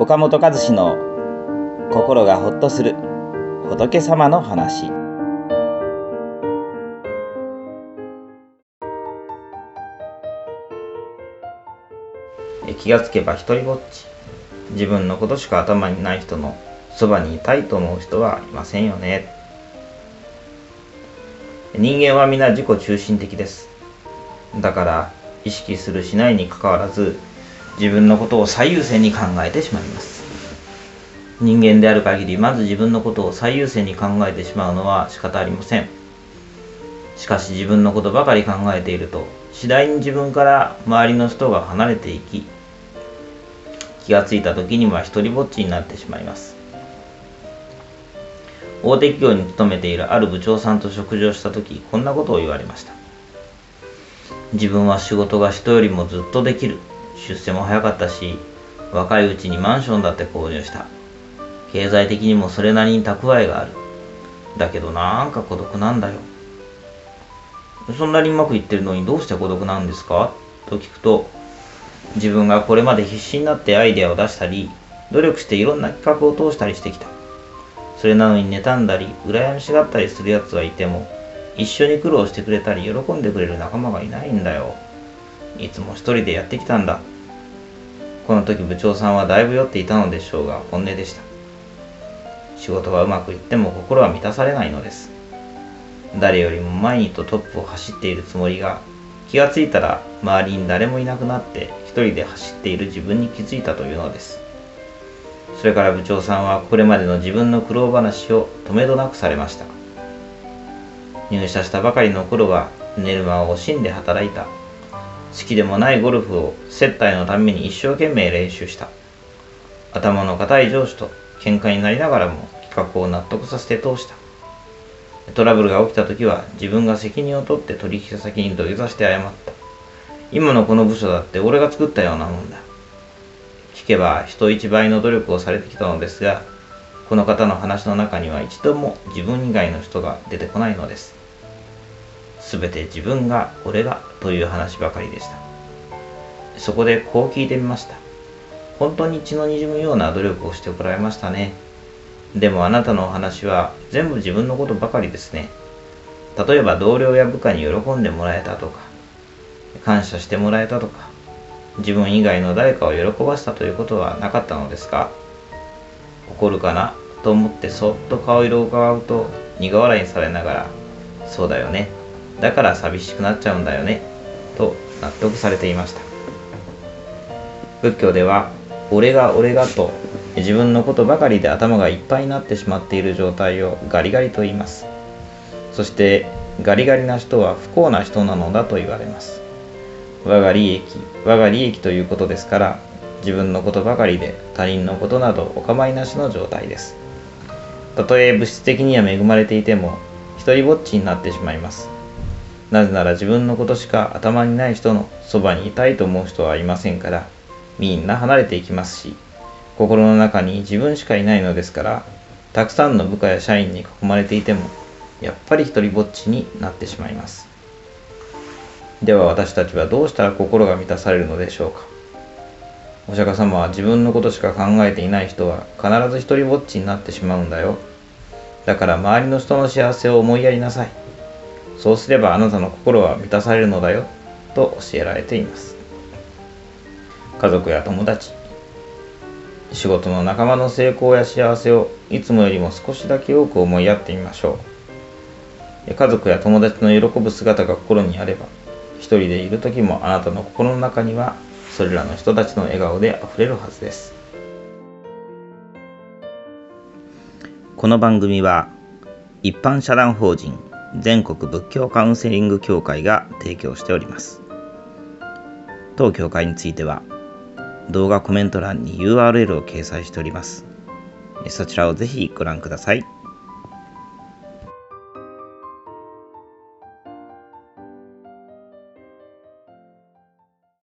岡本和志の心がほっとする仏様の話。気がつけば一人ぼっち。自分のことしか頭にない人のそばにいたいと思う人はいませんよね。人間は皆自己中心的です。だから意識するしないにかかわらず自分のことを最優先に考えてしまいます。人間である限りまず自分のことを最優先に考えてしまうのは仕方ありません。しかし自分のことばかり考えていると次第に自分から周りの人が離れていき気がついた時には一りぼっちになってしまいます。大手企業に勤めているある部長さんと食事をした時こんなことを言われました。自分は仕事が人よりもずっとできる。出世も早かったし若いうちにマンションだって購入した。経済的にもそれなりに蓄えがある。だけどなんか孤独なんだよ。そんなにうまくいってるのにどうして孤独なんですか？と聞くと自分がこれまで必死になってアイデアを出したり努力していろんな企画を通したりしてきた。それなのに妬んだり羨ましがったりするやつはいても一緒に苦労してくれたり喜んでくれる仲間がいないんだよ。いつも一人でやってきたんだ。この時部長さんはだいぶ酔っていたのでしょうが本音でした。仕事がうまくいっても心は満たされないのです。誰よりも前にとトップを走っているつもりが気がついたら周りに誰もいなくなって一人で走っている自分に気づいたというのです。それから部長さんはこれまでの自分の苦労話をとめどなくされました。入社したばかりの頃は寝る間を惜しんで働いた。好きでもないゴルフを接待のために一生懸命練習した。頭の固い上司と喧嘩になりながらも企画を納得させて通した。トラブルが起きた時は自分が責任を取って取引先に土下座して謝った。今のこの部署だって俺が作ったようなもんだ。聞けば人一倍の努力をされてきたのですがこの方の話の中には一度も自分以外の人が出てこないのです。全て自分が俺がという話ばかりでした。そこでこう聞いてみました。本当に血の滲むような努力をしてこられましたね。でもあなたのお話は全部自分のことばかりですね。例えば同僚や部下に喜んでもらえたとか感謝してもらえたとか自分以外の誰かを喜ばせたということはなかったのですか？怒るかな？と思ってそっと顔色を伺うと苦笑いされながらそうだよね。だから寂しくなっちゃうんだよねと納得されていました。仏教では俺が俺がと自分のことばかりで頭がいっぱいになってしまっている状態をガリガリと言います。そしてガリガリな人は不幸な人なのだと言われます。我が利益我が利益ということですから自分のことばかりで他人のことなどお構いなしの状態です。たとえ物質的には恵まれていても一りぼっちになってしまいます。なぜなら自分のことしか頭にない人のそばにいたいと思う人はいませんからみんな離れていきますし心の中に自分しかいないのですからたくさんの部下や社員に囲まれていてもやっぱり一りぼっちになってしまいます。では私たちはどうしたら心が満たされるのでしょうか。お釈迦様は自分のことしか考えていない人は必ず一りぼっちになってしまうんだよ。だから周りの人の幸せを思いやりなさい。そうすればあなたの心は満たされるのだよと教えられています。家族や友達仕事の仲間の成功や幸せをいつもよりも少しだけ多く思いやってみましょう。家族や友達の喜ぶ姿が心にあれば一人でいる時もあなたの心の中にはそれらの人たちの笑顔であふれるはずです。この番組は一般社団法人全国仏教カウンセリング協会が提供しております当協会については動画コメント欄に URL を掲載しておりますそちらをぜひご覧ください。